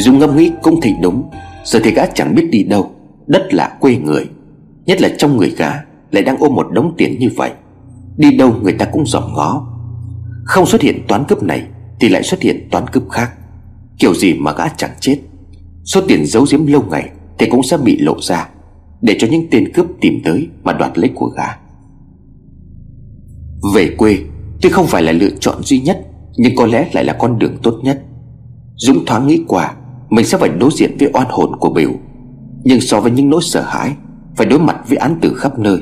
Dung ngẫm nghĩ cũng thấy đúng. Giờ thì gã chẳng biết đi đâu. Đất là quê người. Nhất là trong người gã, Lại đang ôm một đống tiền như vậy. Đi đâu người ta cũng dòm ngó. Không xuất hiện toán cướp này Thì lại xuất hiện toán cướp khác. Kiểu gì mà gã chẳng chết. Số tiền giấu giếm lâu ngày Thì cũng sẽ bị lộ ra, Để cho những tên cướp tìm tới Mà đoạt lấy của gã. Về quê, Tuy không phải là lựa chọn duy nhất, Nhưng có lẽ lại là con đường tốt nhất. Dũng thoáng nghĩ qua mình sẽ phải đối diện với oan hồn của Biểu Nhưng so với những nỗi sợ hãi, Phải đối mặt với án tử khắp nơi,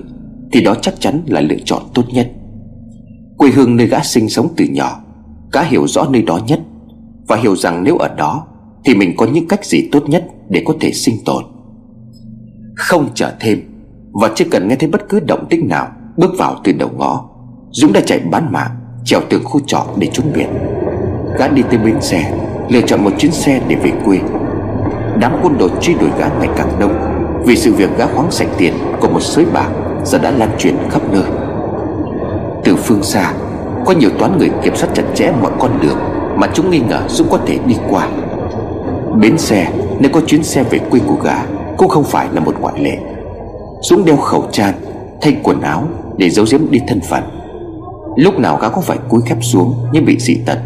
Thì đó chắc chắn là lựa chọn tốt nhất. Quê hương nơi gã sinh sống từ nhỏ, Gã hiểu rõ nơi đó nhất, Và hiểu rằng nếu ở đó, Thì mình có những cách gì tốt nhất Để có thể sinh tồn. Không chờ thêm, Và chưa cần nghe thấy bất cứ động tĩnh nào, Bước vào từ đầu ngõ, Dũng đã chạy bán mạng, Trèo tường khu trọ để trốn biệt Gã đi tới bến xe. Lựa chọn một chuyến xe để về quê. Đám quân đội truy đuổi gã ngày càng đông, Vì sự việc gã khoáng sạch tiền Của một sới bạc Giờ đã lan truyền khắp nơi. Từ phương xa, Có nhiều toán người kiểm soát chặt chẽ mọi con đường Mà chúng nghi ngờ Dũng có thể đi qua. Bến xe, Nơi có chuyến xe về quê của gã, Cũng không phải là một ngoại lệ. Dũng đeo khẩu trang, Thay quần áo Để giấu giếm đi thân phận. Lúc nào gã cũng phải cúi khép xuống Nhưng bị dị tật,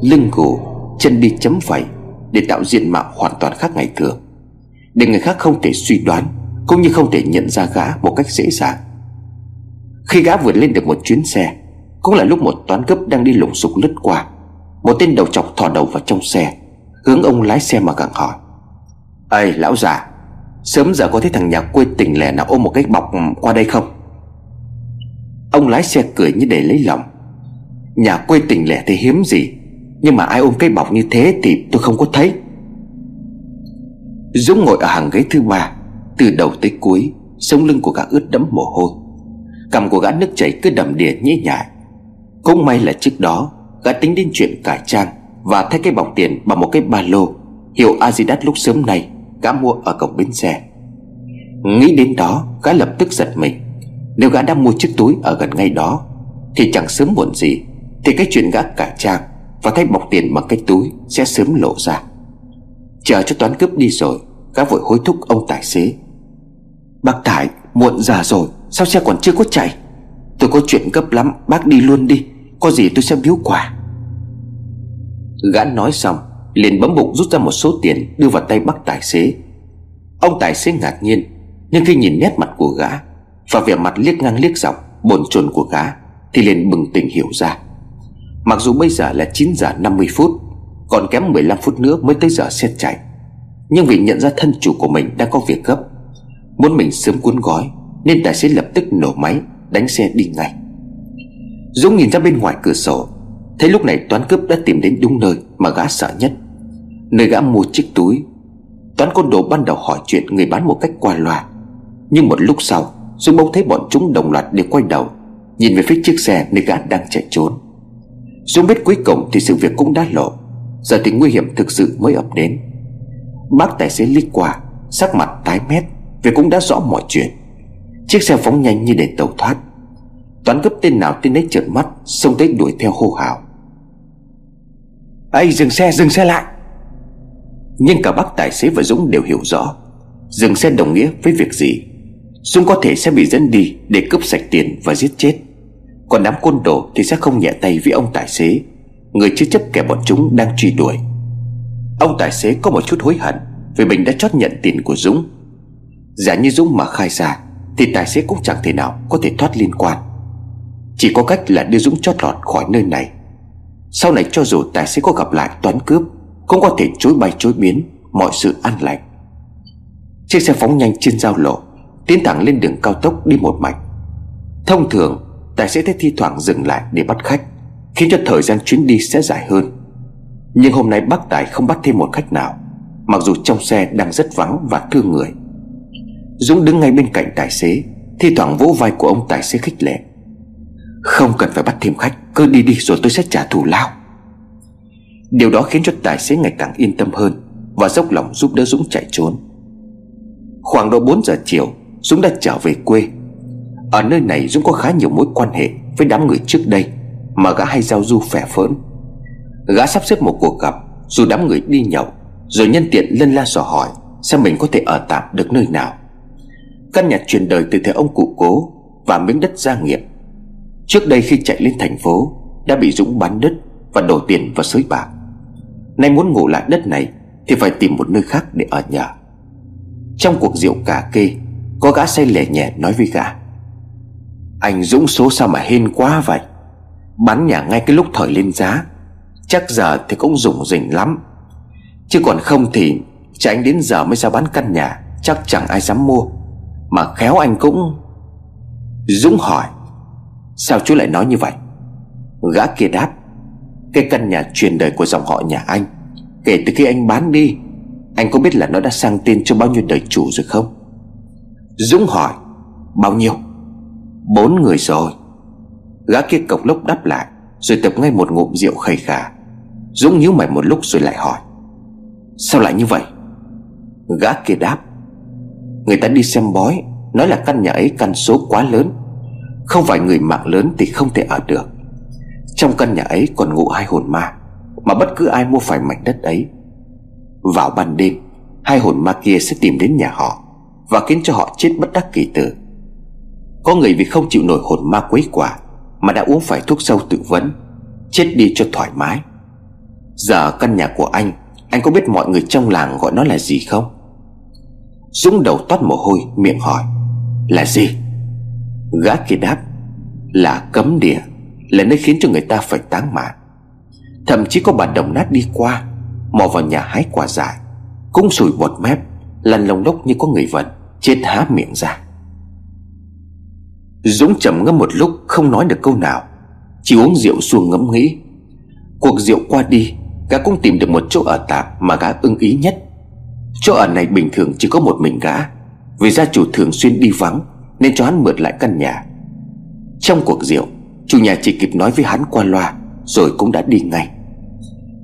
Lưng gù Chân đi chấm phẩy Để tạo diện mạo hoàn toàn khác ngày thường Để người khác không thể suy đoán Cũng như không thể nhận ra gã một cách dễ dàng. Khi gã vượt lên được một chuyến xe, Cũng là lúc một toán cướp đang đi lùng sục lướt qua. Một tên đầu chọc thò đầu vào trong xe, Hướng ông lái xe mà gặng hỏi. Ây lão già, Sớm giờ có thấy thằng nhà quê tỉnh lẻ nào ôm một cái bọc qua đây không? Ông lái xe cười như để lấy lòng. Nhà quê tỉnh lẻ thì hiếm gì nhưng mà ai ôm cái bọc như thế thì tôi không có thấy. Dũng ngồi ở hàng ghế thứ ba, Từ đầu tới cuối, Sống lưng của gã ướt đẫm mồ hôi. Cầm của gã nước chảy cứ đầm đìa nhễ nhại. Cũng may là trước đó, Gã tính đến chuyện cải trang Và thay cái bọc tiền bằng một cái ba lô. Hiệu Adidas lúc sớm nay, Gã mua ở cổng bến xe. Nghĩ đến đó, Gã lập tức giật mình. Nếu gã đã mua chiếc túi ở gần ngay đó, Thì chẳng sớm muộn gì, Thì cái chuyện gã cải trang và thay bọc tiền bằng cái túi Sẽ sớm lộ ra. Chờ cho toán cướp đi rồi Gã vội hối thúc ông tài xế. Bác Tài, muộn giờ rồi, Sao xe còn chưa có chạy? Tôi có chuyện gấp lắm, bác đi luôn đi, Có gì tôi sẽ biếu quà. Gã nói xong, liền bấm bụng rút ra một số tiền Đưa vào tay bác tài xế. Ông tài xế ngạc nhiên, Nhưng khi nhìn nét mặt của gã và vẻ mặt liếc ngang liếc dọc, Bồn chồn của gã Thì liền bừng tỉnh hiểu ra. Mặc dù bây giờ là 9 giờ 50 phút, Còn kém 15 phút nữa mới tới giờ xe chạy. Nhưng vì nhận ra thân chủ của mình đang có việc gấp, Muốn mình sớm cuốn gói, Nên tài xế lập tức nổ máy, Đánh xe đi ngay. Dũng nhìn ra bên ngoài cửa sổ, Thấy lúc này toán cướp đã tìm đến đúng nơi Mà gã sợ nhất. Nơi gã mua chiếc túi. Toán côn đồ ban đầu hỏi chuyện người bán một cách qua loa. Nhưng một lúc sau, Dũng bỗng thấy bọn chúng đồng loạt đều quay đầu, Nhìn về phía chiếc xe nơi gã đang chạy trốn. Dũng biết cuối cùng thì sự việc cũng đã lộ. Giờ thì nguy hiểm thực sự mới ập đến. Bác tài xế liếc qua, Sắc mặt tái mét, Vì cũng đã rõ mọi chuyện. Chiếc xe phóng nhanh như để tàu thoát. Toán gấp tên nào tên ấy trợn mắt, Xông tới đuổi theo hô hào. Ây, dừng xe dừng xe lại! Nhưng cả bác tài xế và Dũng đều hiểu rõ, Dừng xe đồng nghĩa với việc gì. Dũng có thể sẽ bị dẫn đi Để cướp sạch tiền và giết chết. Còn đám côn đồ thì sẽ không nhẹ tay với ông tài xế. Người chưa chấp kẻ bọn chúng đang truy đuổi. Ông tài xế có một chút hối hận Vì mình đã chót nhận tiền của Dũng. Giả như Dũng mà khai ra Thì tài xế cũng chẳng thể nào có thể thoát liên quan. Chỉ có cách là đưa Dũng chót lọt khỏi nơi này. Sau này cho dù tài xế có gặp lại toán cướp, Cũng có thể chối bay chối biến Mọi sự an lành. Chiếc xe phóng nhanh trên giao lộ, Tiến thẳng lên đường cao tốc đi một mạch. Thông thường Tài xế thấy thi thoảng dừng lại để bắt khách, Khiến cho thời gian chuyến đi sẽ dài hơn. Nhưng hôm nay bác Tài không bắt thêm một khách nào, Mặc dù trong xe đang rất vắng và thương người. Dũng đứng ngay bên cạnh tài xế, Thi thoảng vỗ vai của ông tài xế khích lệ. Không cần phải bắt thêm khách, Cứ đi đi rồi tôi sẽ trả thù lao. Điều đó khiến cho tài xế ngày càng yên tâm hơn Và dốc lòng giúp đỡ Dũng chạy trốn. Khoảng độ 4 giờ chiều, Dũng đã trở về quê ở nơi này Dũng có khá nhiều mối quan hệ Với đám người trước đây Mà gã hay giao du phẻ phỡn Gã sắp xếp một cuộc gặp, Dù đám người đi nhậu, Rồi nhân tiện lân la dò hỏi Xem mình có thể ở tạm được nơi nào. Căn nhà truyền đời từ thời ông cụ cố Và miếng đất gia nghiệp. Trước đây khi chạy lên thành phố, Đã bị Dũng bán đất Và đổ tiền vào sới bạc. Nay muốn ngủ lại đất này Thì phải tìm một nơi khác để ở nhờ Trong cuộc rượu cà kê, Có gã say lẻ nhẹ nói với gã. Anh Dũng số sao mà hên quá vậy? Bán nhà ngay cái lúc thời lên giá, Chắc giờ thì cũng rủng rỉnh lắm. Chứ còn không thì Cha anh đến giờ mới ra bán căn nhà, Chắc chẳng ai dám mua. Mà khéo anh cũng Dũng hỏi, Sao chú lại nói như vậy? Gã kia đáp, Cái căn nhà truyền đời của dòng họ nhà anh, Kể từ khi anh bán đi, Anh có biết là nó đã sang tên cho bao nhiêu đời chủ rồi không? Dũng hỏi, Bao nhiêu? Bốn người rồi. Gã kia cộc lốc đáp lại, Rồi tập ngay một ngụm rượu khầy khà. Dũng nhíu mày một lúc rồi lại hỏi, Sao lại như vậy? Gã kia đáp, Người ta đi xem bói, Nói là căn nhà ấy căn số quá lớn. Không phải người mạng lớn thì không thể ở được. Trong căn nhà ấy còn ngủ hai hồn ma, Mà bất cứ ai mua phải mảnh đất ấy, Vào ban đêm, Hai hồn ma kia sẽ tìm đến nhà họ Và khiến cho họ chết bất đắc kỳ tử. Có người vì không chịu nổi hồn ma quấy quả Mà đã uống phải thuốc sâu tự vấn, Chết đi cho thoải mái. Giờ căn nhà của anh Anh có biết mọi người trong làng gọi nó là gì không? Dũng đầu toát mồ hôi, Miệng hỏi, Là gì? Gã kia đáp, Là cấm địa, Là nơi khiến cho người ta phải táng mạng Thậm chí có bà đồng nát đi qua, Mò vào nhà hái quả dại, Cũng sùi bọt mép, Lăn lông lốc như có người vận Chết há miệng ra. Dũng trầm ngâm một lúc, Không nói được câu nào. Chỉ uống rượu xuông ngẫm nghĩ. Cuộc rượu qua đi, Gã cũng tìm được một chỗ ở tạm Mà gã ưng ý nhất. Chỗ ở này bình thường chỉ có một mình gã, Vì gia chủ thường xuyên đi vắng, Nên cho hắn mượn lại căn nhà. Trong cuộc rượu, Chủ nhà chỉ kịp nói với hắn qua loa, Rồi cũng đã đi ngay.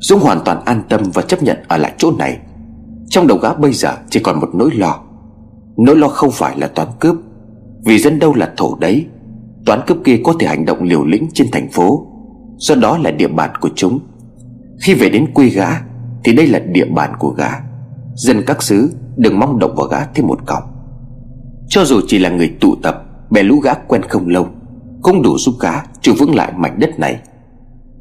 Dũng hoàn toàn an tâm và chấp nhận ở lại chỗ này. Trong đầu gã bây giờ chỉ còn một nỗi lo. Nỗi lo không phải là toán cướp vì dân đâu là thổ đấy, Toán cướp kia có thể hành động liều lĩnh trên thành phố, Do đó là địa bàn của chúng. Khi về đến quê gã, Thì đây là địa bàn của gã. Dân các xứ đừng mong động vào gã thêm một cọng. Cho dù chỉ là người tụ tập, Bè lũ gã quen không lâu, Cũng đủ giúp gã trụ vững lại mảnh đất này.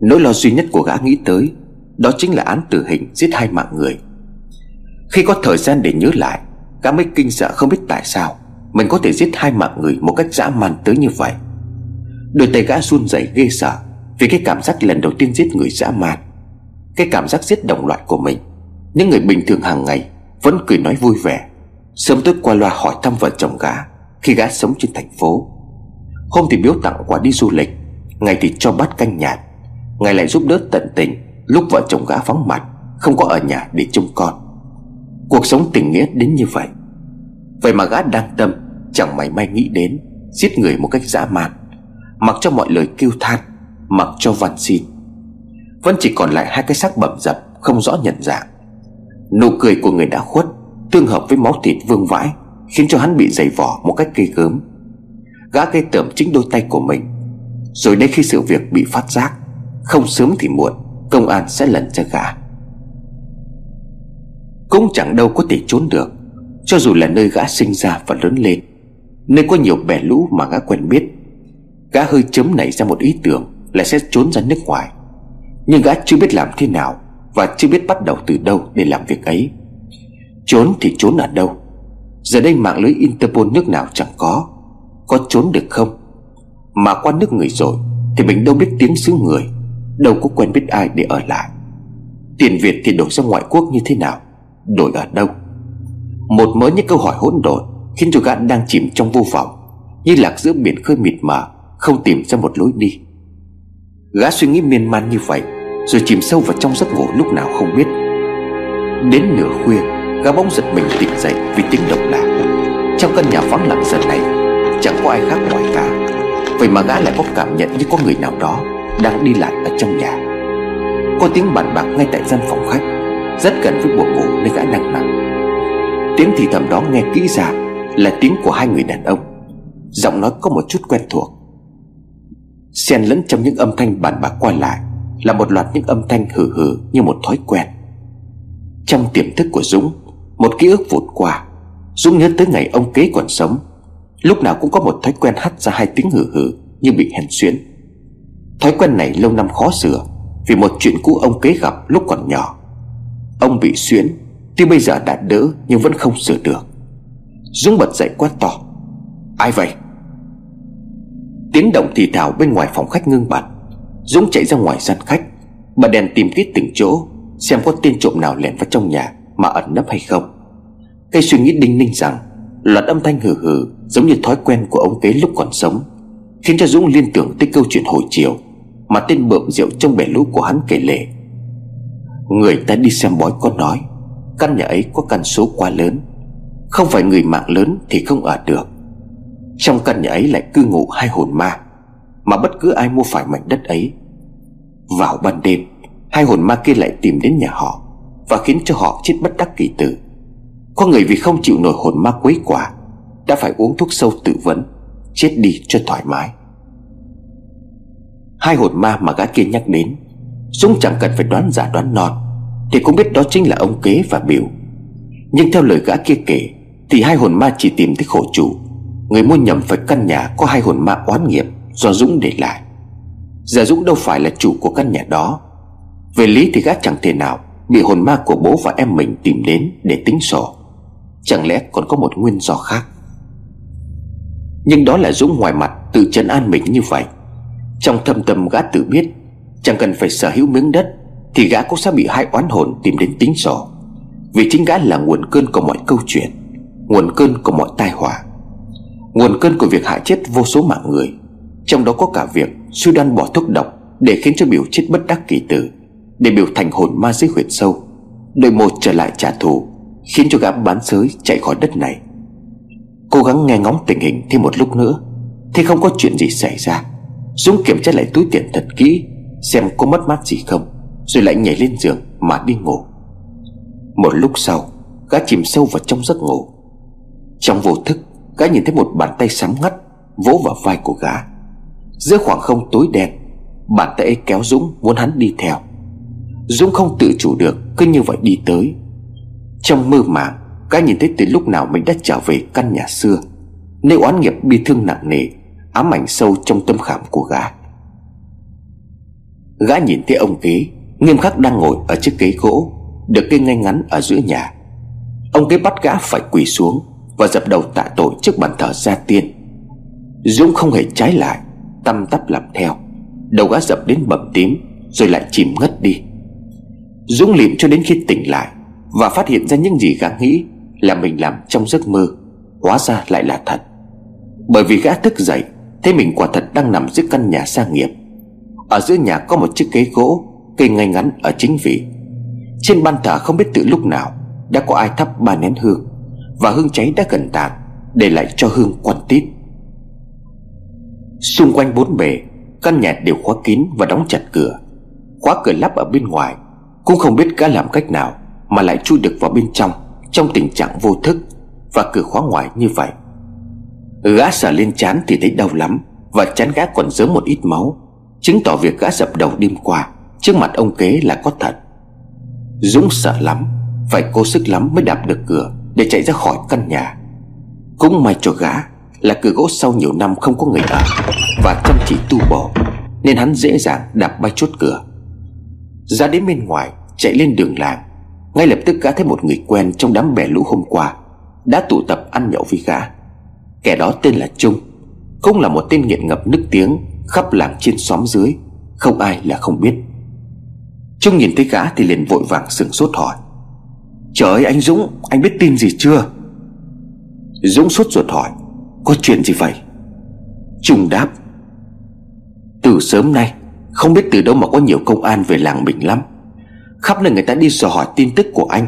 Nỗi lo duy nhất của gã nghĩ tới, Đó chính là án tử hình giết hai mạng người. Khi có thời gian để nhớ lại, Gã mới kinh sợ không biết tại sao. Mình có thể giết hai mạng người một cách dã man tới như vậy. Đôi tay gã run rẩy ghê sợ Vì cái cảm giác lần đầu tiên giết người dã man. Cái cảm giác giết đồng loại của mình. Những người bình thường hàng ngày Vẫn cười nói vui vẻ. Sớm tối qua loa hỏi thăm vợ chồng gã Khi gã sống trên thành phố. Hôm thì biếu tặng quà đi du lịch, Ngày thì cho bát canh nhạt, Ngày lại giúp đỡ tận tình Lúc vợ chồng gã vắng mặt, Không có ở nhà để trông con. Cuộc sống tình nghĩa đến như vậy. Vậy mà gã đang tâm Chẳng mảy may nghĩ đến, Giết người một cách dã man, Mặc cho mọi lời kêu than, Mặc cho van xin. Vẫn chỉ còn lại hai cái xác bẩm dập, Không rõ nhận dạng. Nụ cười của người đã khuất, Tương hợp với máu thịt vương vãi, Khiến cho hắn bị dày vỏ một cách gây gớm. Gã gây tởm chính đôi tay của mình. Rồi đây khi sự việc bị phát giác, Không sớm thì muộn, Công an sẽ lần cho gã. Cũng chẳng đâu có thể trốn được. Cho dù là nơi gã sinh ra và lớn lên, Nơi có nhiều bè lũ mà gã quen biết, Gã hơi chấm nảy ra một ý tưởng Là sẽ trốn ra nước ngoài. Nhưng gã chưa biết làm thế nào và chưa biết bắt đầu từ đâu để làm việc ấy. Trốn thì trốn ở đâu? Giờ đây mạng lưới Interpol nước nào chẳng có Có trốn được không? Mà qua nước người rồi Thì mình đâu biết tiếng xứ người, Đâu có quen biết ai để ở lại. Tiền Việt thì đổi sang ngoại quốc như thế nào, Đổi ở đâu? Một mớ những câu hỏi hỗn độn, Khiến cho gã đang chìm trong vô vọng. Như lạc giữa biển khơi mịt mờ Không tìm ra một lối đi. Gã suy nghĩ miên man như vậy, rồi chìm sâu vào trong giấc ngủ lúc nào không biết. Đến nửa khuya, Gã bỗng giật mình tỉnh dậy vì tiếng động lạ Trong căn nhà vắng lặng dần này. Chẳng có ai khác ngoài gã. Vậy mà gã lại có cảm nhận như có người nào đó Đang đi lại ở trong nhà. Có tiếng bàn bạc ngay tại gian phòng khách, Rất gần với buồng ngủ nơi gã đang nằm. Tiếng thì thầm đó nghe kỹ ra Là tiếng của hai người đàn ông. Giọng nói có một chút quen thuộc. Xen lẫn trong những âm thanh bàn bạc qua lại là một loạt những âm thanh hừ hừ như một thói quen. Trong tiềm thức của Dũng, Một ký ức vụt qua. Dũng nhớ tới ngày ông kế còn sống. Lúc nào cũng có một thói quen hắt ra hai tiếng hừ hừ Như bị hèn xuyến. Thói quen này lâu năm khó sửa Vì một chuyện cũ ông kế gặp lúc còn nhỏ. Ông bị xuyến Tuy bây giờ đã đỡ nhưng vẫn không sửa được. Dũng bật dậy quát to, Ai vậy? Tiếng động thì thào bên ngoài phòng khách ngưng bặt. Dũng chạy ra ngoài gian khách, Bật đèn tìm kỹ từng chỗ, Xem có tên trộm nào lẻn vào trong nhà Mà ẩn nấp hay không. Cây suy nghĩ đinh ninh rằng, Loạt âm thanh hừ hừ Giống như thói quen của ông kế lúc còn sống, Khiến cho Dũng liên tưởng tới câu chuyện hồi chiều Mà tên bợm rượu trong bể lũ của hắn kể lể. Người ta đi xem bói có nói Căn nhà ấy có căn số quá lớn. Không phải người mạng lớn thì không ở được. Trong căn nhà ấy lại cư ngụ hai hồn ma, Mà bất cứ ai mua phải mảnh đất ấy, Vào ban đêm, Hai hồn ma kia lại tìm đến nhà họ Và khiến cho họ chết bất đắc kỳ tử. Có người vì không chịu nổi hồn ma quấy quả Đã phải uống thuốc sâu tự vấn Chết đi cho thoải mái. Hai hồn ma mà gã kia nhắc đến Dũng chẳng cần phải đoán giả đoán non thì cũng biết đó chính là ông kế và biểu. Nhưng theo lời gã kia kể, Thì hai hồn ma chỉ tìm thấy khổ chủ. Người mua nhầm phải căn nhà có hai hồn ma oán nghiệp Do Dũng để lại. Giờ Dũng đâu phải là chủ của căn nhà đó. Về lý thì gã chẳng thể nào Bị hồn ma của bố và em mình tìm đến Để tính sổ. Chẳng lẽ còn có một nguyên do khác? Nhưng đó là Dũng ngoài mặt Tự trấn an mình như vậy. Trong thâm tâm gã tự biết, Chẳng cần phải sở hữu miếng đất thì gã cũng sẽ bị hai oán hồn tìm đến tính sổ. Vì chính gã là nguồn cơn của mọi câu chuyện, Nguồn cơn của mọi tai họa. Nguồn cơn của việc hại chết vô số mạng người, Trong đó có cả việc Sudan bỏ thuốc độc Để khiến cho biểu chết bất đắc kỳ tử, Để biểu thành hồn ma dưới huyệt sâu. Đợi một trở lại trả thù, Khiến cho gã bán sới chạy khỏi đất này. Cố gắng nghe ngóng tình hình thêm một lúc nữa, Thì không có chuyện gì xảy ra. Dũng kiểm tra lại túi tiền thật kỹ, Xem có mất mát gì không. Rồi lại nhảy lên giường mà đi ngủ. Một lúc sau, Gã chìm sâu vào trong giấc ngủ. Trong vô thức, Gã nhìn thấy một bàn tay sám ngắt Vỗ vào vai của gã. Giữa khoảng không tối đen, Bàn tay ấy kéo Dũng muốn hắn đi theo. Dũng không tự chủ được, Cứ như vậy đi tới. Trong mơ màng, Gã nhìn thấy từ lúc nào mình đã trở về căn nhà xưa, Nơi oán nghiệp bi thương nặng nề, Ám ảnh sâu trong tâm khảm của gã. Gã nhìn thấy ông kế Nghiêm khắc đang ngồi ở chiếc ghế gỗ, Được kê ngay ngắn ở giữa nhà. Ông kế bắt gã phải quỳ xuống Và dập đầu tạ tội trước bàn thờ gia tiên. Dũng không hề trái lại Tâm tắp làm theo. Đầu gã dập đến bầm tím, Rồi lại chìm ngất đi. Dũng liệm cho đến khi tỉnh lại Và phát hiện ra những gì gã nghĩ Là mình làm trong giấc mơ, Hóa ra lại là thật. Bởi vì gã thức dậy, Thấy mình quả thật đang nằm dưới căn nhà sang nghiệp. Ở giữa nhà có một chiếc ghế gỗ Cây ngay ngắn ở chính vị. Trên ban thờ không biết từ lúc nào Đã có ai thắp ba nén hương Và hương cháy đã gần tàn Để lại cho hương quan tít. Xung quanh bốn bề, Căn nhà đều khóa kín và đóng chặt cửa. Khóa cửa lắp ở bên ngoài, Cũng không biết gã làm cách nào Mà lại chui được vào bên trong Trong tình trạng vô thức Và cửa khóa ngoài như vậy. Gã sờ lên chán thì thấy đau lắm Và chán gã còn dớm một ít máu, Chứng tỏ việc gã dập đầu đêm qua. Trước mặt ông kế là có thật. Dũng sợ lắm, Phải cố sức lắm mới đạp được cửa Để chạy ra khỏi căn nhà. Cũng may cho gã Là cửa gỗ sau nhiều năm không có người ở Và chăm chỉ tu bổ, Nên hắn dễ dàng đạp bay chốt cửa. Ra đến bên ngoài, Chạy lên đường làng, Ngay lập tức gã thấy một người quen trong đám bè lũ hôm qua Đã tụ tập ăn nhậu với gã. Kẻ đó tên là Trung, Cũng là một tên nghiện ngập nức tiếng Khắp làng trên xóm dưới, Không ai là không biết. Trung nhìn thấy gã thì liền vội vàng sừng sốt hỏi. Trời ơi, anh Dũng, Anh biết tin gì chưa? Dũng sốt ruột hỏi. Có chuyện gì vậy? Trung đáp. Từ sớm nay, Không biết từ đâu mà có nhiều công an về làng mình lắm. Khắp nơi người ta đi dò hỏi tin tức của anh.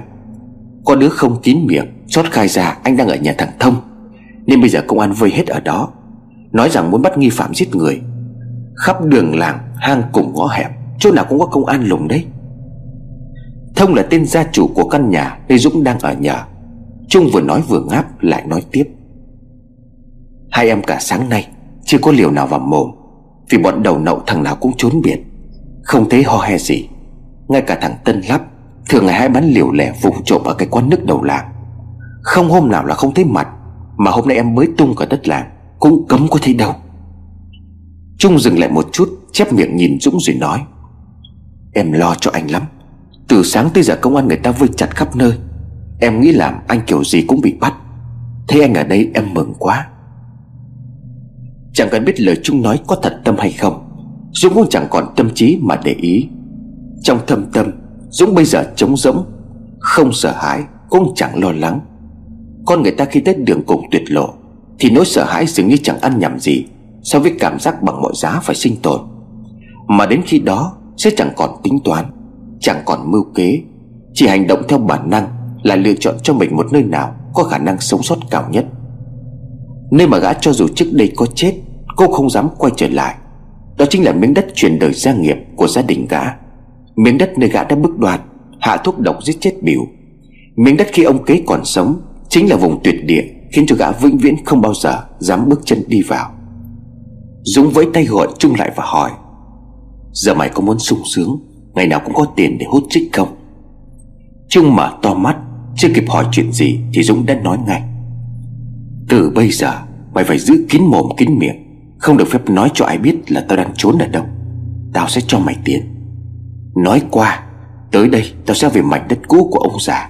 Có đứa không kín miệng Chót khai ra anh đang ở nhà thằng Thông. Nên bây giờ công an vây hết ở đó. Nói rằng muốn bắt nghi phạm giết người. Khắp đường làng, hang cùng ngõ hẹp. Chỗ nào cũng có công an lùng đấy. Thông là tên gia chủ của căn nhà Nơi Dũng đang ở nhờ. Trung vừa nói vừa ngáp, lại nói tiếp. Hai em cả sáng nay, Chưa có liều nào vào mồm, Vì bọn đầu nậu thằng nào cũng trốn biệt Không thấy ho he gì. Ngay cả thằng Tân Lắp, Thường ngày hai bán liều lẻ vùng trộm ở cái quán nước đầu làng. Không hôm nào là không thấy mặt, Mà hôm nay em mới tung cả đất làng, Cũng cấm có thấy đâu. Trung dừng lại một chút, Chép miệng nhìn Dũng rồi nói. Em lo cho anh lắm. Từ sáng tới giờ công an người ta vây chặt khắp nơi. Em nghĩ làm anh kiểu gì cũng bị bắt. Thấy anh ở đây em mừng quá. Chẳng cần biết lời chúng nói có thật tâm hay không. Dũng cũng chẳng còn tâm trí mà để ý. Trong thâm tâm, Dũng bây giờ trống rỗng, Không sợ hãi, cũng chẳng lo lắng. Con người ta khi tới đường cùng tuyệt lộ, Thì nỗi sợ hãi dường như chẳng ăn nhầm gì So với cảm giác bằng mọi giá phải sinh tồn. Mà đến khi đó sẽ chẳng còn tính toán, Chẳng còn mưu kế. Chỉ hành động theo bản năng Là lựa chọn cho mình một nơi nào Có khả năng sống sót cao nhất. Nơi mà gã cho dù trước đây có chết Cô không dám quay trở lại. Đó chính là miếng đất truyền đời gia nghiệp Của gia đình gã. Miếng đất nơi gã đã bức đoạt, Hạ thuốc độc giết chết biểu Miếng đất khi ông kế còn sống Chính là vùng tuyệt địa Khiến cho gã vĩnh viễn không bao giờ Dám bước chân đi vào. Dũng vẫy tay gọi chung lại và hỏi Giờ mày có muốn sung sướng, Ngày nào cũng có tiền để hút trích không? Trung mở to mắt, Chưa kịp hỏi chuyện gì Thì Dũng đã nói ngay. Từ bây giờ, Mày phải giữ kín mồm kín miệng, Không được phép nói cho ai biết là tao đang trốn ở đâu. Tao sẽ cho mày tiền. Nói qua, Tới đây tao sẽ về mảnh đất cũ của ông già.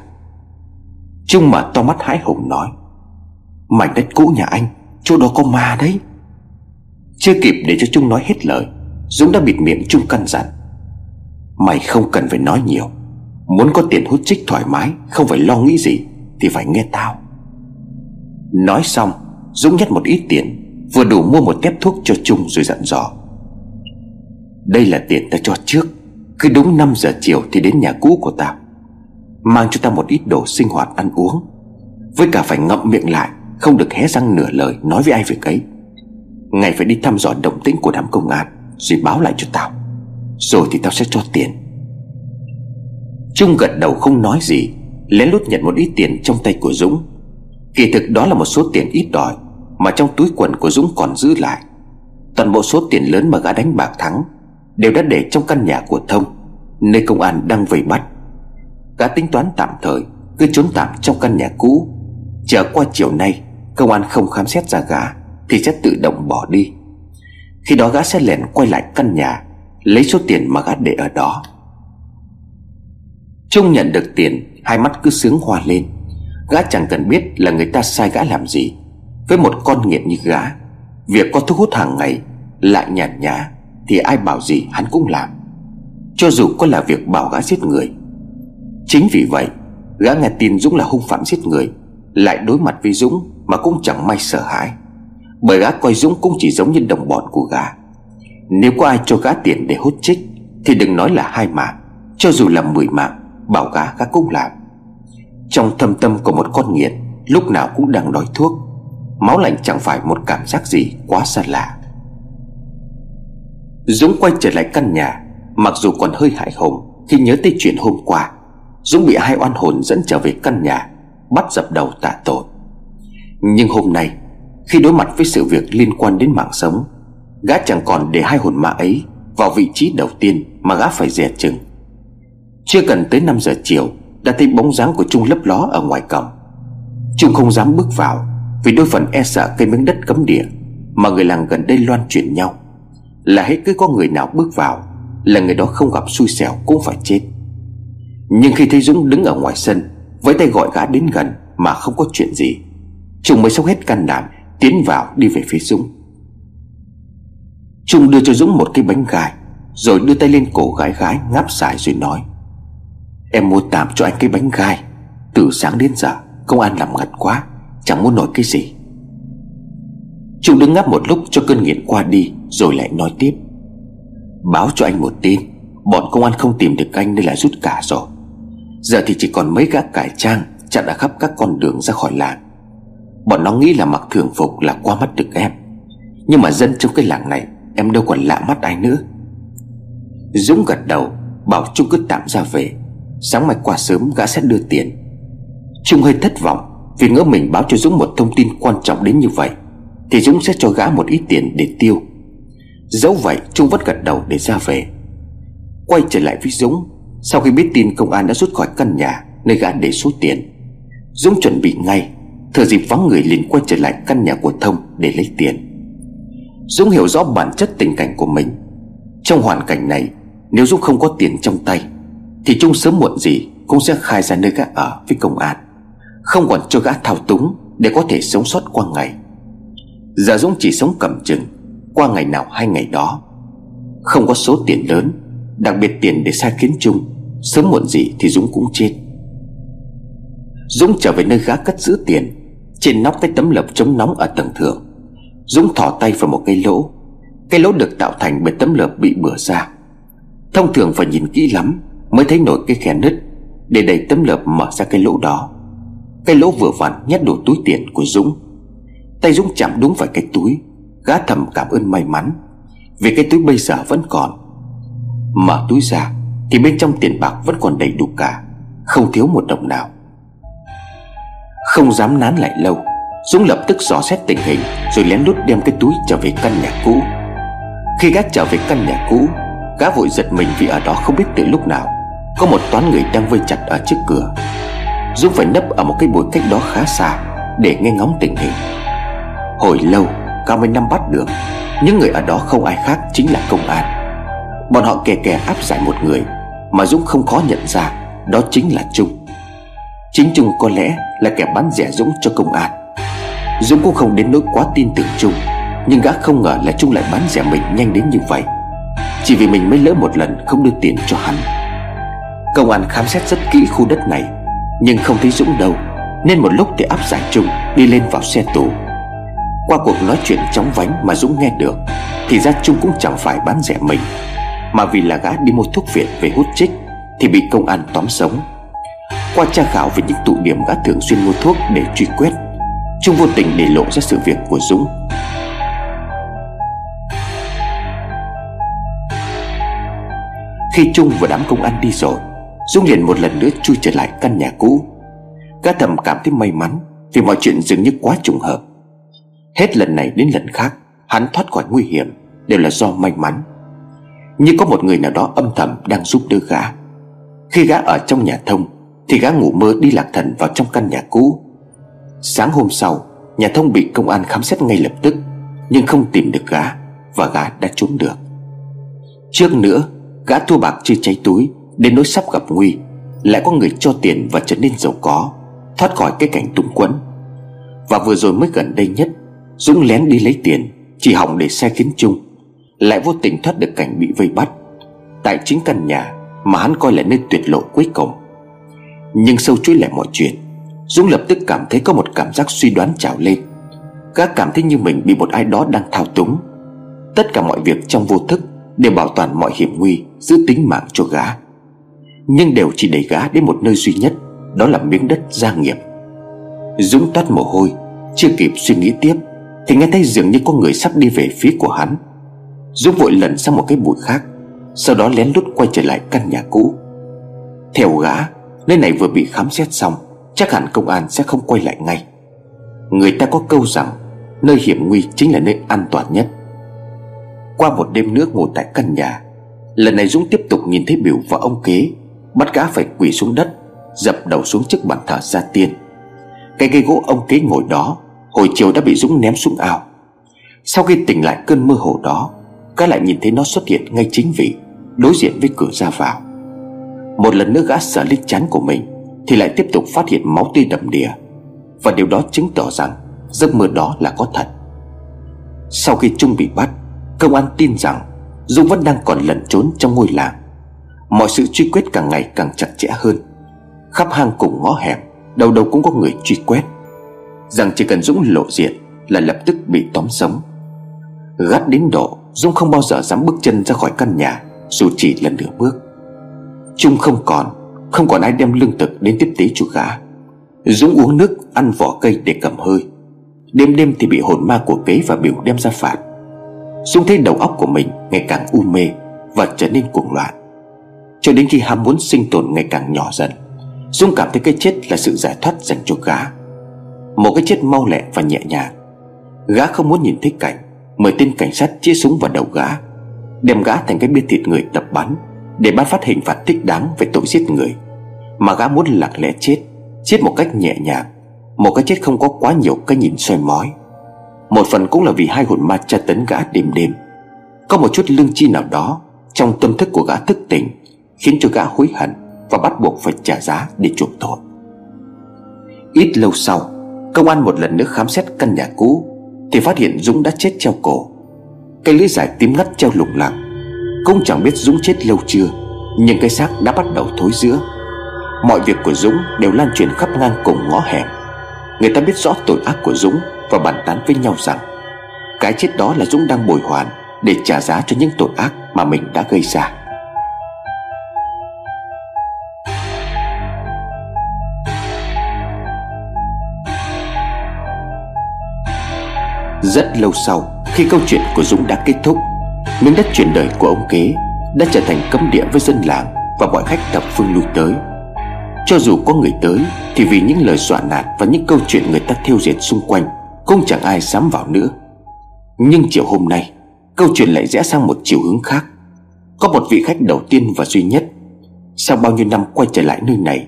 Trung mở to mắt hái hùng nói, Mảnh đất cũ nhà anh, Chỗ đó có ma đấy. Chưa kịp để cho Trung nói hết lời Dũng đã bịt miệng Trung căn dặn. Mày không cần phải nói nhiều. Muốn có tiền hút trích thoải mái, Không phải lo nghĩ gì, Thì phải nghe tao. Nói xong, Dũng nhét một ít tiền, Vừa đủ mua một tép thuốc cho Trung rồi dặn dò. Đây là tiền ta cho trước, Cứ đúng 5 giờ chiều thì đến nhà cũ của tao. Mang cho tao một ít đồ sinh hoạt ăn uống, Với cả phải ngậm miệng lại, Không được hé răng nửa lời nói với ai việc ấy. Ngày phải đi thăm dò động tĩnh của đám công an. Rồi báo lại cho tao. Rồi thì tao sẽ cho tiền. Trung gật đầu không nói gì, Lén lút nhận một ít tiền trong tay của Dũng. Kỳ thực đó là một số tiền ít đòi, Mà trong túi quần của Dũng còn giữ lại. Toàn bộ số tiền lớn mà gã đánh bạc thắng Đều đã để trong căn nhà của Thông, Nơi công an đang vây bắt. Gã tính toán tạm thời, Cứ trốn tạm trong căn nhà cũ. Chờ qua chiều nay, Công an không khám xét ra gã Thì sẽ tự động bỏ đi. Khi đó gã sẽ lẻn quay lại căn nhà, Lấy số tiền mà gã để ở đó. Trung nhận được tiền, Hai mắt cứ sướng hoa lên. Gã chẳng cần biết là người ta sai gã làm gì. Với một con nghiện như gã, Việc có thu hút hàng ngày, Lại nhàn nhã, Thì ai bảo gì hắn cũng làm. Cho dù có là việc bảo gã giết người. Chính vì vậy, Gã nghe tin Dũng là hung phạm giết người, Lại đối mặt với Dũng Mà cũng chẳng may sợ hãi. Bởi gã coi Dũng cũng chỉ giống như đồng bọn của gã. Nếu có ai cho gã tiền để hút trích Thì đừng nói là hai mạng. Cho dù là mười mạng, Bảo gã gã cũng làm. Trong thâm tâm của một con nghiện, Lúc nào cũng đang đói thuốc. Máu lạnh chẳng phải một cảm giác gì quá xa lạ. Dũng quay trở lại căn nhà. Mặc dù còn hơi hại hùng, Khi nhớ tới chuyện hôm qua, Dũng bị hai oan hồn dẫn trở về căn nhà, Bắt dập đầu tạ tội. Nhưng hôm nay khi đối mặt với sự việc liên quan đến mạng sống. Gã chẳng còn để hai hồn ma ấy Vào vị trí đầu tiên Mà gã phải dè chừng. Chưa cần tới 5 giờ chiều, Đã thấy bóng dáng của Trung lấp ló ở ngoài cổng. Trung không dám bước vào Vì đôi phần e sợ cây miếng đất cấm địa Mà người làng gần đây loan truyền nhau. Là hết cứ có người nào bước vào, Là người đó không gặp xui xẻo cũng phải chết. Nhưng khi thấy Dũng đứng ở ngoài sân, Với tay gọi gã đến gần Mà không có chuyện gì, Trung mới sốc hết can đảm Tiến vào đi về phía Dũng. Trung đưa cho Dũng một cái bánh gai, Rồi đưa tay lên cổ gái gái ngáp dài rồi nói, Em mua tạm cho anh cái bánh gai. Từ sáng đến giờ, Công an làm ngặt quá, Chẳng muốn nói cái gì. Trung đứng ngáp một lúc cho cơn nghiện qua đi, Rồi lại nói tiếp, Báo cho anh một tin, Bọn công an không tìm được anh nên là rút cả rồi. Giờ thì chỉ còn mấy gã cải trang Chặn ở khắp các con đường ra khỏi làng. Bọn nó nghĩ là mặc thường phục là qua mắt được em. Nhưng mà dân trong cái làng này, Em đâu còn lạ mắt ai nữa. Dũng gật đầu, Bảo Trung cứ tạm ra về. Sáng mai qua sớm gã sẽ đưa tiền. Trung hơi thất vọng, Vì ngỡ mình báo cho Dũng một thông tin quan trọng đến như vậy, Thì Dũng sẽ cho gã một ít tiền để tiêu. Dẫu vậy, Trung vẫn gật đầu để ra về. Quay trở lại với Dũng, Sau khi biết tin công an đã rút khỏi căn nhà, Nơi gã để số tiền, Dũng chuẩn bị ngay. Thừa dịp vắng người liền quay trở lại căn nhà của Thông để lấy tiền. Dũng hiểu rõ bản chất tình cảnh của mình. Trong hoàn cảnh này, Nếu Dũng không có tiền trong tay, Thì Trung sớm muộn gì Cũng sẽ khai ra nơi gã ở với công an. Không còn cho gã thao túng Để có thể sống sót qua ngày. Giờ Dũng chỉ sống cầm chừng, Qua ngày nào hay ngày đó. Không có số tiền lớn, Đặc biệt tiền để sai khiến Trung, Sớm muộn gì thì Dũng cũng chết. Dũng trở về nơi gã cất giữ tiền trên nóc cái tấm lợp chống nóng ở tầng thượng. Dũng thỏ tay vào một cái lỗ. Cái lỗ được tạo thành bởi tấm lợp bị bừa ra. Thông thường phải nhìn kỹ lắm Mới thấy nổi cái khe nứt Để đẩy tấm lợp mở ra cái lỗ đó. Cái lỗ vừa vặn nhét đủ túi tiền của Dũng. Tay Dũng chạm đúng vào cái túi, Gã thầm cảm ơn may mắn Vì cái túi bây giờ vẫn còn. Mở túi ra Thì bên trong tiền bạc vẫn còn đầy đủ cả, Không thiếu một đồng nào. Không dám nán lại lâu, Dũng lập tức dò xét tình hình, Rồi lén lút đem cái túi trở về căn nhà cũ. Khi gã trở về căn nhà cũ, Gã vội giật mình vì ở đó không biết từ lúc nào, Có một toán người đang vây chặt ở trước cửa. Dũng phải nấp ở một cái bụi cách đó khá xa Để nghe ngóng tình hình. Hồi lâu Cao mới năm bắt được, Những người ở đó không ai khác chính là công an. Bọn họ kè kè áp giải một người Mà Dũng không khó nhận ra, Đó chính là Trung. Chính Trung có lẽ là kẻ bán rẻ Dũng cho công an. Dũng cũng không đến nỗi quá tin tưởng Trung, Nhưng gã không ngờ là Trung lại bán rẻ mình nhanh đến như vậy. Chỉ vì mình mới lỡ một lần không đưa tiền cho hắn. Công an khám xét rất kỹ khu đất này, Nhưng không thấy Dũng đâu, Nên một lúc thì áp giải Trung Đi lên vào xe tù. Qua cuộc nói chuyện chóng vánh mà Dũng nghe được, Thì ra Trung cũng chẳng phải bán rẻ mình, Mà vì là gã đi mua thuốc viện về hút chích Thì bị công an tóm sống. Qua tra khảo về những tụ điểm gã thường xuyên mua thuốc để truy quét. Trung vô tình để lộ ra sự việc của Dũng. Khi Trung và đám công an đi rồi, Dũng liền một lần nữa chui trở lại căn nhà cũ. Gã thầm cảm thấy may mắn Vì mọi chuyện dường như quá trùng hợp. Hết lần này đến lần khác, Hắn thoát khỏi nguy hiểm Đều là do may mắn. Như có một người nào đó âm thầm đang giúp đỡ gã. Khi gã ở trong nhà thông thì gã ngủ mơ đi lạc thần vào trong căn nhà cũ. Sáng hôm sau, Nhà thông bị công an khám xét ngay lập tức, Nhưng không tìm được gã Và gã đã trốn được. Trước nữa, Gã thua bạc chưa cháy túi, Đến nỗi sắp gặp nguy, Lại có người cho tiền và trở nên giàu có, Thoát khỏi cái cảnh túng quẫn. Và vừa rồi mới gần đây nhất, Dũng lén đi lấy tiền, Chỉ hỏng để xe khiến chung, Lại vô tình thoát được cảnh bị vây bắt. Tại chính căn nhà Mà hắn coi là nơi tuyệt lộ cuối cùng nhưng sâu chuỗi lại mọi chuyện, Dũng lập tức cảm thấy có một cảm giác suy đoán trào lên. Gã cảm thấy như mình bị một ai đó đang thao túng. Tất cả mọi việc trong vô thức đều bảo toàn mọi hiểm nguy, Giữ tính mạng cho gã. Nhưng đều chỉ đẩy gã đến một nơi duy nhất, Đó là miếng đất gia nghiệp. Dũng toát mồ hôi, Chưa kịp suy nghĩ tiếp, Thì nghe thấy dường như có người sắp đi về phía của hắn. Dũng vội lần sang một cái bụi khác, Sau đó lén lút quay trở lại căn nhà cũ. Theo gã Nơi này vừa bị khám xét xong, Chắc hẳn công an sẽ không quay lại ngay. Người ta có câu rằng, Nơi hiểm nguy chính là nơi an toàn nhất. Qua một đêm nước ngồi tại căn nhà, Lần này Dũng tiếp tục nhìn thấy biểu và ông kế, Bắt gã phải quỳ xuống đất, Dập đầu xuống trước bàn thờ gia tiên. Cái cây gỗ ông kế ngồi đó, Hồi chiều đã bị Dũng ném xuống ao. Sau khi tỉnh lại cơn mơ hồ đó, Gã lại nhìn thấy nó xuất hiện ngay chính vị, Đối diện với cửa ra vào. Một lần nữa gã sợ lên chán của mình, thì lại tiếp tục phát hiện máu tươi đầm đìa. Và điều đó chứng tỏ rằng Giấc mơ đó là có thật. Sau khi Trung bị bắt, Công an tin rằng Dũng vẫn đang còn lẩn trốn trong ngôi làng. Mọi sự truy quét càng ngày càng chặt chẽ hơn. Khắp hang cùng ngõ hẻm Đầu đầu cũng có người truy quét. Rằng chỉ cần Dũng lộ diện Là lập tức bị tóm sống. Gắt đến độ Dũng không bao giờ dám bước chân ra khỏi căn nhà, Dù chỉ lần nửa bước. Trung không còn không còn ai đem lương thực đến tiếp tế cho gã. Dũng uống nước, Ăn vỏ cây để cầm hơi. Đêm đêm thì bị hồn ma của kế và biểu đem ra phạt. Dũng thấy đầu óc của mình Ngày càng u mê Và trở nên cuồng loạn. Cho đến khi ham muốn sinh tồn ngày càng nhỏ dần, Dũng cảm thấy cái chết là sự giải thoát dành cho gã. Một cái chết mau lẹ và nhẹ nhàng. Gã không muốn nhìn thấy cảnh, Mời tên cảnh sát chia súng vào đầu gã, Đem gã thành cái bia thịt người tập bắn. Để ban phát hình phạt thích đáng về tội giết người. Mà gã muốn lặng lẽ chết Chết một cách nhẹ nhàng, Một cái chết không có quá nhiều cái nhìn soi mói. Một phần cũng là vì hai hồn ma tra tấn gã đêm đêm. Có một chút lương chi nào đó Trong tâm thức của gã thức tỉnh, Khiến cho gã hối hận Và bắt buộc phải trả giá để chuộc tội. Ít lâu sau, Công an một lần nữa khám xét căn nhà cũ, Thì phát hiện Dũng đã chết treo cổ. Cây lưỡi giải tím ngắt treo lủng lẳng cũng chẳng biết Dũng chết lâu chưa, Nhưng cái xác đã bắt đầu thối giữa. Mọi việc của Dũng đều lan truyền khắp ngang cùng ngõ hẻm. Người ta biết rõ tội ác của Dũng Và bàn tán với nhau rằng, Cái chết đó là Dũng đang bồi hoàn Để trả giá cho những tội ác mà mình đã gây ra. Rất lâu sau, Khi câu chuyện của Dũng đã kết thúc Miếng đất chuyển đời của ông kế Đã trở thành cấm địa với dân làng Và mọi khách thập phương lui tới. Cho dù có người tới Thì vì những lời dọa nạt Và những câu chuyện người ta thiêu diệt xung quanh Cũng chẳng ai dám vào nữa. Nhưng chiều hôm nay, Câu chuyện lại rẽ sang một chiều hướng khác. Có một vị khách đầu tiên và duy nhất. Sau bao nhiêu năm quay trở lại nơi này,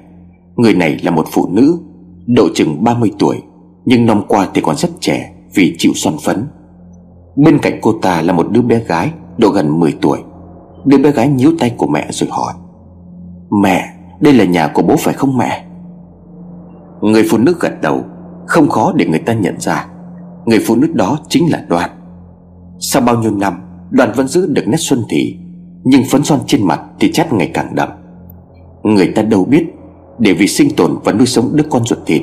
Người này là một phụ nữ, Độ chừng 30 tuổi, Nhưng năm qua thì còn rất trẻ vì chịu son phấn. Bên cạnh cô ta là một đứa bé gái. Độ gần 10 tuổi. Đứa bé gái nhíu tay của mẹ rồi hỏi. Mẹ, Đây là nhà của bố phải không mẹ? Người phụ nữ gật đầu. Không khó để người ta nhận ra. Người phụ nữ đó chính là Đoàn. Sau bao nhiêu năm Đoàn vẫn giữ được nét xuân thị Nhưng phấn son trên mặt thì chát ngày càng đậm. Người ta đâu biết, Để vì sinh tồn và nuôi sống đứa con ruột thịt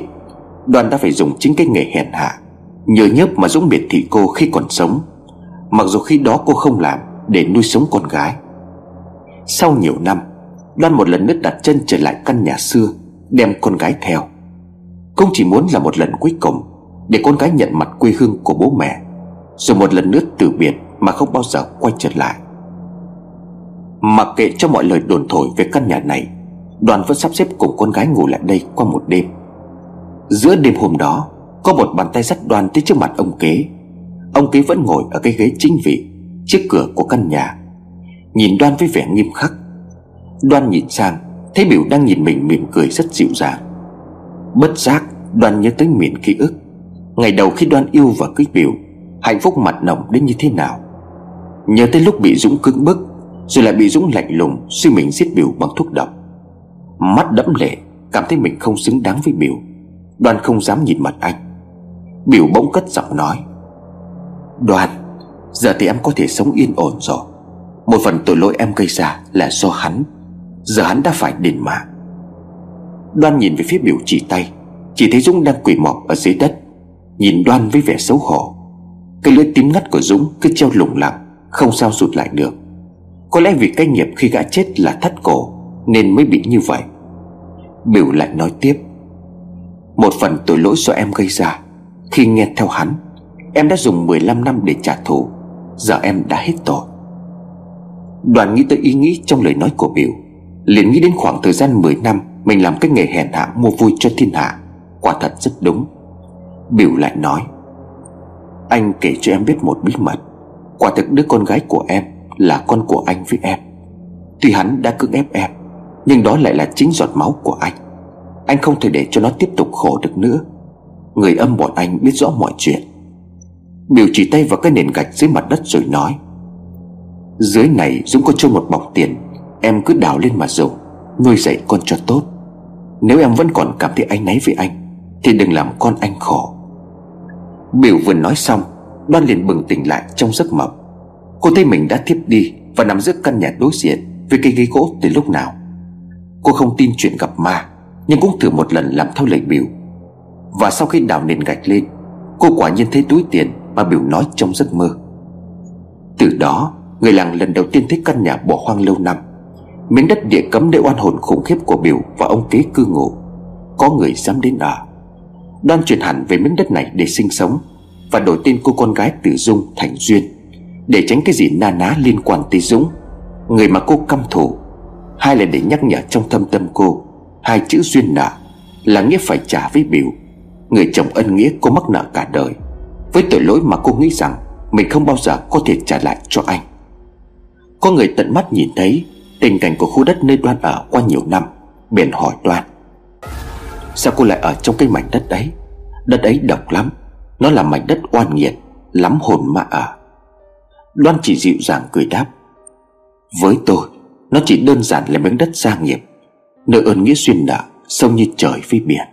Đoàn đã phải dùng chính cái nghề hèn hạ, Nhờ nhớp mà Dũng biệt thị cô khi còn sống. Mặc dù khi đó cô không làm Để nuôi sống con gái. Sau nhiều năm Loan một lần nữa đặt chân trở lại căn nhà xưa, Đem con gái theo. Cũng chỉ muốn là một lần cuối cùng Để con gái nhận mặt quê hương của bố mẹ, Rồi một lần nữa từ biệt Mà không bao giờ quay trở lại. Mặc kệ cho mọi lời đồn thổi về căn nhà này Đoàn vẫn sắp xếp cùng con gái ngủ lại đây qua một đêm. Giữa đêm hôm đó, có một bàn tay sắt đoàn tới trước mặt ông kế Ông ký vẫn ngồi ở cái ghế chính vị, Trước cửa của căn nhà. Nhìn đoan với vẻ nghiêm khắc. Đoan nhìn sang, Thấy biểu đang nhìn mình mỉm cười rất dịu dàng. Bất giác, Đoan nhớ tới miền ký ức. Ngày đầu khi Đoan yêu và cưới biểu, Hạnh phúc mặt nồng đến như thế nào? Nhớ tới lúc bị Dũng cứng bức, Rồi lại bị Dũng lạnh lùng Suy mình giết biểu bằng thuốc độc. Mắt đẫm lệ, Cảm thấy mình không xứng đáng với biểu. Đoan không dám nhìn mặt anh. Biểu bỗng cất giọng nói. Đoàn Giờ thì em có thể sống yên ổn rồi. Một phần tội lỗi em gây ra là do hắn. Giờ hắn đã phải đền mạng. Đoan nhìn về phía biểu chỉ tay. Chỉ thấy Dũng đang quỳ mọp ở dưới đất. Nhìn Đoan với vẻ xấu hổ. Cái lưỡi tím ngắt của Dũng cứ treo lủng lặng Không sao rụt lại được. Có lẽ vì cái nghiệp khi gã chết là thắt cổ, Nên mới bị như vậy. Biểu lại nói tiếp. Một phần tội lỗi do em gây ra, khi nghe theo hắn Em đã dùng 15 năm để trả thù. Giờ em đã hết tội. Đoàn nghĩ tới ý nghĩ trong lời nói của Biểu liền nghĩ đến khoảng thời gian 10 năm Mình làm cái nghề hèn hạ mua vui cho thiên hạ. Quả thật rất đúng. Biểu lại nói, Anh kể cho em biết một bí mật. Quả thực đứa con gái của em Là con của anh với em. Tuy hắn đã cưỡng ép em, Nhưng đó lại là chính giọt máu của anh. Anh không thể để cho nó tiếp tục khổ được nữa. Người âm bọn anh biết rõ mọi chuyện. Biểu chỉ tay vào cái nền gạch dưới mặt đất rồi nói, Dưới này Dũng có cho một bọc tiền, Em cứ đào lên mà dùng, Nuôi dạy con cho tốt. Nếu em vẫn còn cảm thấy anh náy với anh, Thì đừng làm con anh khổ. Biểu vừa nói xong, Đoan liền bừng tỉnh lại trong giấc mộng. Cô thấy mình đã thiếp đi Và nằm giữa căn nhà đối diện Với cây ghế gỗ từ lúc nào. Cô không tin chuyện gặp ma, Nhưng cũng thử một lần làm theo lời biểu và sau khi đào nền gạch lên, Cô quả nhiên thấy túi tiền mà biểu nói trong giấc mơ. Từ đó, Người làng lần đầu tiên thấy căn nhà bỏ hoang lâu năm. Miếng đất địa cấm để oan hồn khủng khiếp của biểu Và ông kế cư ngụ. Có người dám đến ở. Đoan chuyển hẳn về miếng đất này để sinh sống Và đổi tên cô con gái từ Dung thành Duyên, Để tránh cái gì na ná liên quan tới Dũng. Người mà cô căm thù, Hai là để nhắc nhở trong thâm tâm cô, Hai chữ duyên nợ Là nghĩa phải trả với biểu. Người chồng ân nghĩa cô mắc nợ cả đời. Với tội lỗi mà cô nghĩ rằng Mình không bao giờ có thể trả lại cho anh. Có người tận mắt nhìn thấy Tình cảnh của khu đất nơi Đoan ở qua nhiều năm Biển hỏi Đoan. Sao cô lại ở trong cái mảnh đất đấy? Đất ấy độc lắm, Nó là mảnh đất oan nghiệt, Lắm hồn mà ở. Đoan chỉ dịu dàng cười đáp. Với tôi, Nó chỉ đơn giản là miếng đất gia nghiệp, Nơi ơn nghĩa xuyên nợ, Sâu như trời với biển.